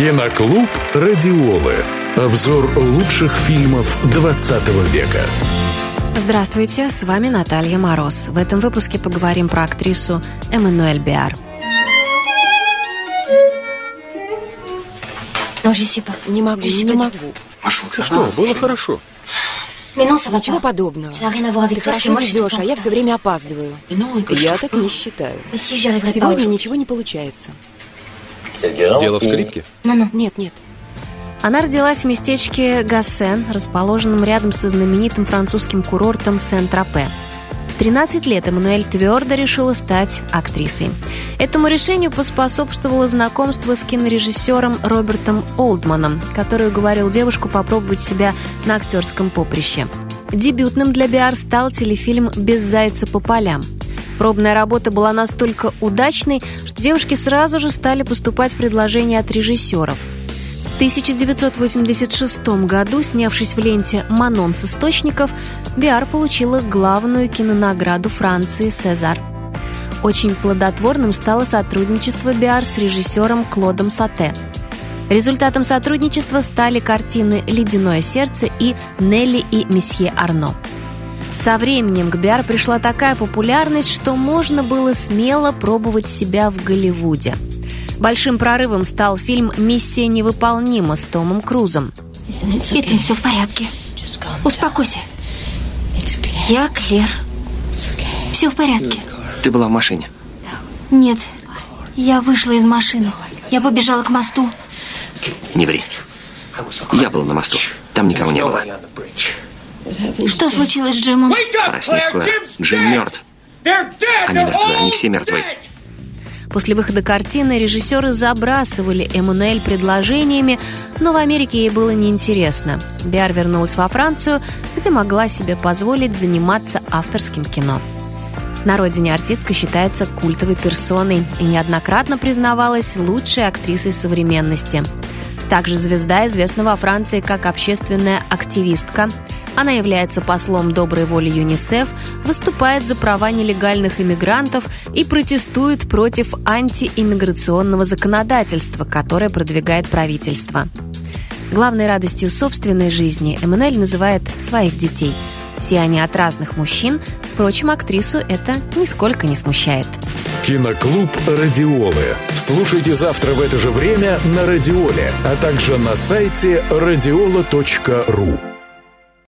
Киноклуб «Радиолы». Обзор лучших фильмов 20 века. Здравствуйте, с вами Наталья Мороз. В этом выпуске поговорим про актрису Эммануэль Биар. Не могу, не могу. Ты что, было хорошо. Ничего подобного. Ты хорошо ведешь, а я все время опаздываю. Я так не считаю. Сегодня ничего не получается. Дело в скрипке? Нет, нет. Она родилась в местечке Гассен, расположенном рядом со знаменитым французским курортом Сен-Тропе. В 13 лет Эммануэль твердо решила стать актрисой. Этому решению поспособствовало знакомство с кинорежиссером Робертом Олдманом, который уговорил девушку попробовать себя на актерском поприще. Дебютным для Биар стал телефильм «Без зайца по полям». Пробная работа была настолько удачной, что девушки сразу же стали поступать предложения от режиссеров. В 1986 году, снявшись в ленте «Манон с источников», Биар получила главную кинонаграду Франции «Сезар». Очень плодотворным стало сотрудничество Биар с режиссером Клодом Сате. Результатом сотрудничества стали картины «Ледяное сердце» и «Нелли и месье Арно». Со временем к Биар пришла такая популярность, что можно было смело пробовать себя в Голливуде. Большим прорывом стал фильм «Миссия невыполнима» с Томом Крузом. Итан, все в порядке. Успокойся. Я Клер. Все в порядке. Ты была в машине. Нет, я вышла из машины. Я побежала к мосту. Не ври. Я был на мосту. Там никого не было. Что случилось с Джимом? Проснись, Клэр. Джим мертв. Они мертвы, они все мертвы. После выхода картины режиссеры забрасывали Эммануэль предложениями, но в Америке ей было неинтересно. Биар вернулась во Францию, где могла себе позволить заниматься авторским кино. На родине артистка считается культовой персоной и неоднократно признавалась лучшей актрисой современности. Также звезда известна во Франции как общественная активистка. Она является послом доброй воли ЮНИСЕФ, выступает за права нелегальных иммигрантов и протестует против антииммиграционного законодательства, которое продвигает правительство. Главной радостью собственной жизни Эммануэль называет своих детей. Все они от разных мужчин, впрочем, актрису это нисколько не смущает. Киноклуб «Радиолы». Слушайте завтра в это же время на «Радиоле», а также на сайте радиола.ру.